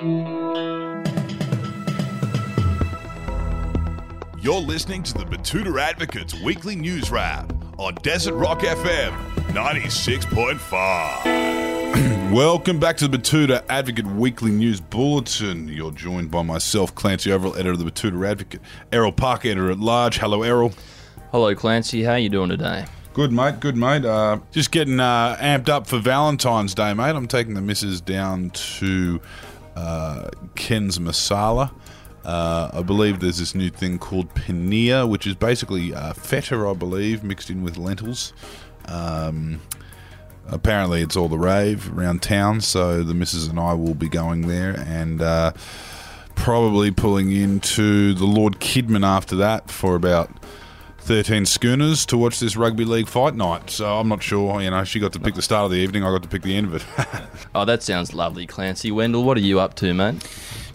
You're listening to the Betoota Advocates Weekly News Wrap on Desert Rock FM 96.5. Welcome back to the Betoota Advocate Weekly News Bulletin. You're joined by myself, Clancy Overell, editor of the Betoota Advocate, Errol Park, editor at large. Hello, Errol. Hello, Clancy. How you doing today? Good, mate. Good, mate. Uh, just getting uh, amped up for Valentine's Day, mate. I'm taking the missus down to uh, Ken's Masala. Uh, I believe there's this new thing called paneer, which is basically uh, feta, I believe, mixed in with lentils. Um, apparently, it's all the rave around town, so the missus and I will be going there and uh, probably pulling into the Lord Kidman after that for about 13 schooners to watch this rugby league fight night. So I'm not sure. You know, she got to pick the start of the evening, I got to pick the end of it. Oh, that sounds lovely, Clancy. Wendell, what are you up to, mate?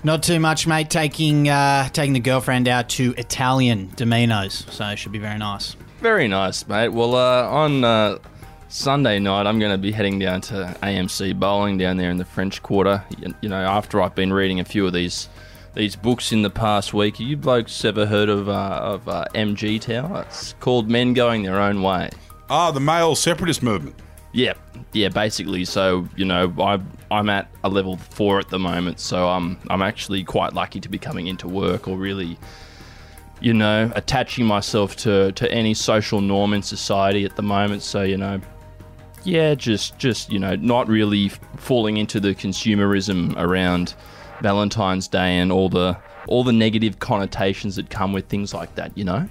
Not too much, mate. Taking uh, taking the girlfriend out to Italian Domino's, so it should be very nice. Very nice, mate. Well, uh, on uh, Sunday night, I'm going to be heading down to AMC Bowling down there in the French Quarter. You, you know, after I've been reading a few of these these books in the past week, Have you blokes ever heard of uh, of uh, MGTOW? It's called Men Going Their Own Way. ah, the male separatist movement. Yeah, yeah, basically. So you know, I I'm at a level four at the moment, so I'm I'm actually quite lucky to be coming into work or really, you know, attaching myself to to any social norm in society at the moment. So you know, yeah, just just you know, not really falling into the consumerism around Valentine's Day and all the all the negative connotations that come with things like that. You know.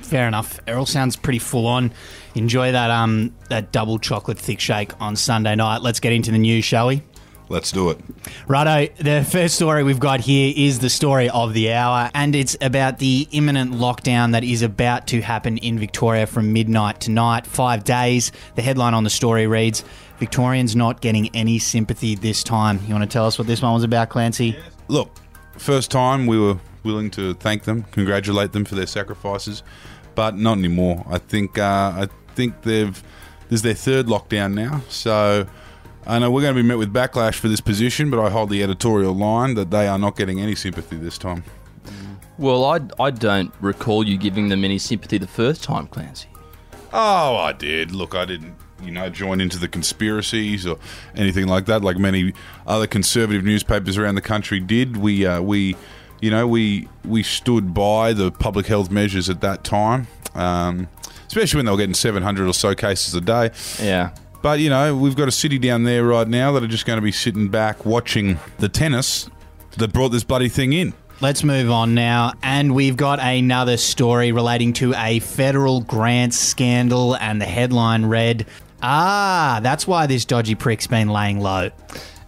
Fair enough. Errol sounds pretty full on. Enjoy that um that double chocolate thick shake on Sunday night. Let's get into the news, shall we? Let's do it. Righto, the first story we've got here is the story of the hour, and it's about the imminent lockdown that is about to happen in Victoria from midnight tonight. Five days. The headline on the story reads Victorians not getting any sympathy this time. You want to tell us what this one was about, Clancy? Look, first time we were willing to thank them, congratulate them for their sacrifices, but not anymore. I think uh, I think they've this is their third lockdown now, so I know we're going to be met with backlash for this position, but I hold the editorial line that they are not getting any sympathy this time. Well, I, I don't recall you giving them any sympathy the first time, Clancy. Oh, I did. Look, I didn't, you know, join into the conspiracies or anything like that, like many other conservative newspapers around the country did. We, uh, we, you know, we we stood by the public health measures at that time, um, especially when they were getting 700 or so cases a day. Yeah. But you know, we've got a city down there right now that are just going to be sitting back watching the tennis that brought this bloody thing in. Let's move on now. And we've got another story relating to a federal grant scandal, and the headline read Ah, that's why this dodgy prick's been laying low.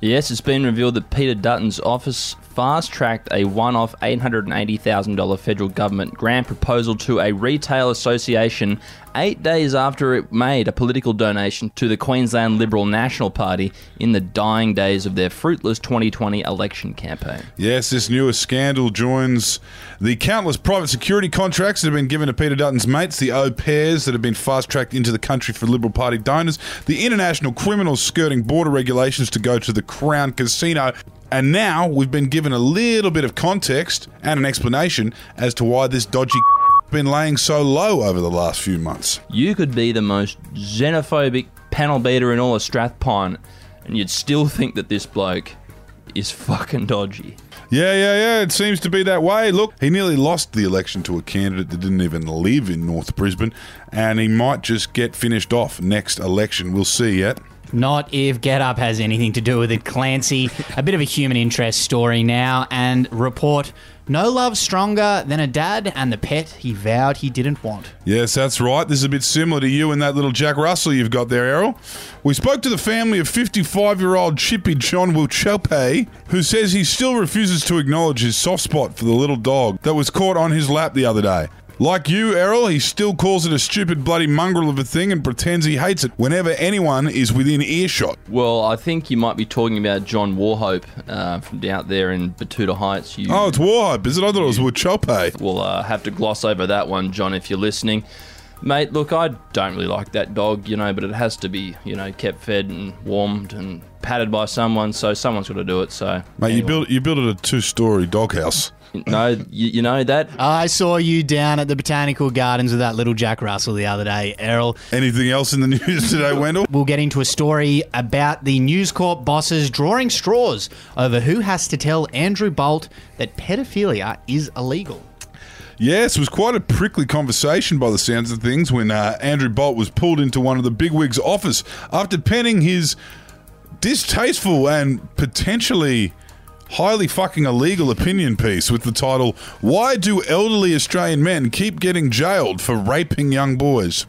Yes, it's been revealed that Peter Dutton's office fast tracked a one off $880,000 federal government grant proposal to a retail association eight days after it made a political donation to the Queensland Liberal National Party in the dying days of their fruitless 2020 election campaign. Yes, this newest scandal joins the countless private security contracts that have been given to Peter Dutton's mates, the au pairs that have been fast tracked into the country for Liberal Party donors, the international criminals skirting border regulations to go to the Crown Casino. And now we've been given a little bit of context and an explanation as to why this dodgy been laying so low over the last few months. You could be the most xenophobic panel beater in all of Strathpine, and you'd still think that this bloke is fucking dodgy. Yeah, yeah, yeah. It seems to be that way. Look, he nearly lost the election to a candidate that didn't even live in North Brisbane, and he might just get finished off next election. We'll see yet. Not if GetUp has anything to do with it, Clancy. a bit of a human interest story now, and report no love stronger than a dad and the pet he vowed he didn't want. Yes, that's right. This is a bit similar to you and that little Jack Russell you've got there, Errol. We spoke to the family of 55 year old Chippy John Wilchope, who says he still refuses to acknowledge his soft spot for the little dog that was caught on his lap the other day. Like you, Errol, he still calls it a stupid bloody mongrel of a thing and pretends he hates it whenever anyone is within earshot. Well, I think you might be talking about John Warhope uh, from down there in Betoota Heights. You Oh, it's Warhope, is it? I thought it was we'll uh, have to gloss over that one, John, if you're listening. Mate, look, I don't really like that dog, you know, but it has to be, you know, kept fed and warmed and patted by someone, so someone's got to do it. So, Mate, you anyway. built you built it a two story doghouse. No, you, you know that. I saw you down at the Botanical Gardens with that little Jack Russell the other day, Errol. Anything else in the news today, Wendell? We'll get into a story about the News Corp bosses drawing straws over who has to tell Andrew Bolt that pedophilia is illegal. Yes, it was quite a prickly conversation by the sounds of things when uh, Andrew Bolt was pulled into one of the bigwigs' office after penning his distasteful and potentially highly fucking illegal opinion piece with the title Why Do Elderly Australian Men Keep Getting Jailed for Raping Young Boys?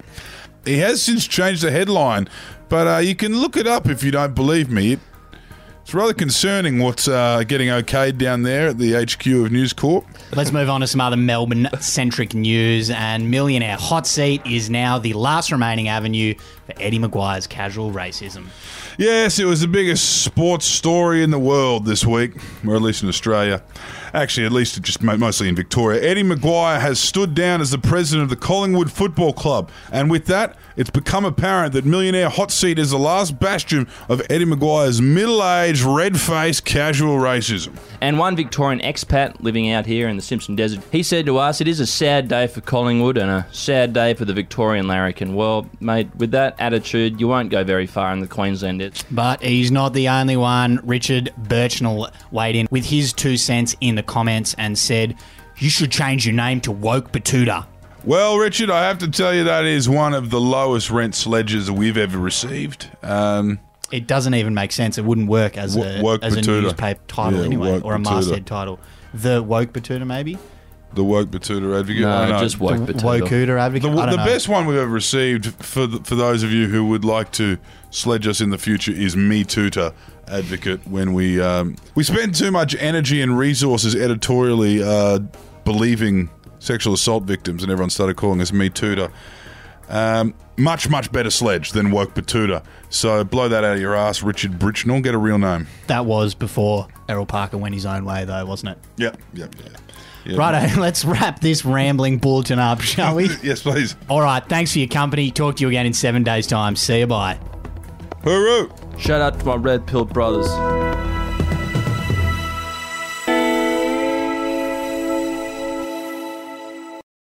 He has since changed the headline, but uh, you can look it up if you don't believe me. It, it's rather concerning what's uh, getting okayed down there at the HQ of News Corp. Let's move on to some other Melbourne centric news. And Millionaire Hot Seat is now the last remaining avenue for Eddie McGuire's casual racism. Yes, it was the biggest sports story in the world this week, or at least in Australia. Actually, at least just mostly in Victoria. Eddie McGuire has stood down as the president of the Collingwood Football Club, and with that, it's become apparent that Millionaire Hot Seat is the last bastion of Eddie McGuire's middle-aged, red-faced, casual racism. And one Victorian expat living out here in the Simpson Desert, he said to us, It is a sad day for Collingwood and a sad day for the Victorian larrikin. Well, mate, with that attitude, you won't go very far in the Queensland. It's But he's not the only one. Richard Birchnell weighed in with his two cents in the comments and said, You should change your name to Woke Betoota. Well, Richard, I have to tell you that is one of the lowest rent sledges we've ever received. Um, It doesn't even make sense. It wouldn't work as Wo- a, as a newspaper title Yeah, anyway, or a masthead title. The Woke Betoota, maybe? The woke Betoota advocate. no, I know. just woke the potato. Wokuta advocate? The, I don't the know. best one we've ever received for the, for those of you who would like to sledge us in the future is Me Tutor advocate. When we um, we spend too much energy and resources editorially uh, believing sexual assault victims, and everyone started calling us Me Tutor. Um, much much better sledge than woke Betoota. So blow that out of your ass, Richard Britchnell. Get a real name. That was before Errol Parker went his own way, though, wasn't it? Yep, yep, yep. Yep. Righto, let's wrap this rambling bulletin up, shall we? Yes, please. All right, thanks for your company. Talk to you again in seven days' time. See you, bye. Hooroo! Shout out to my red pill brothers.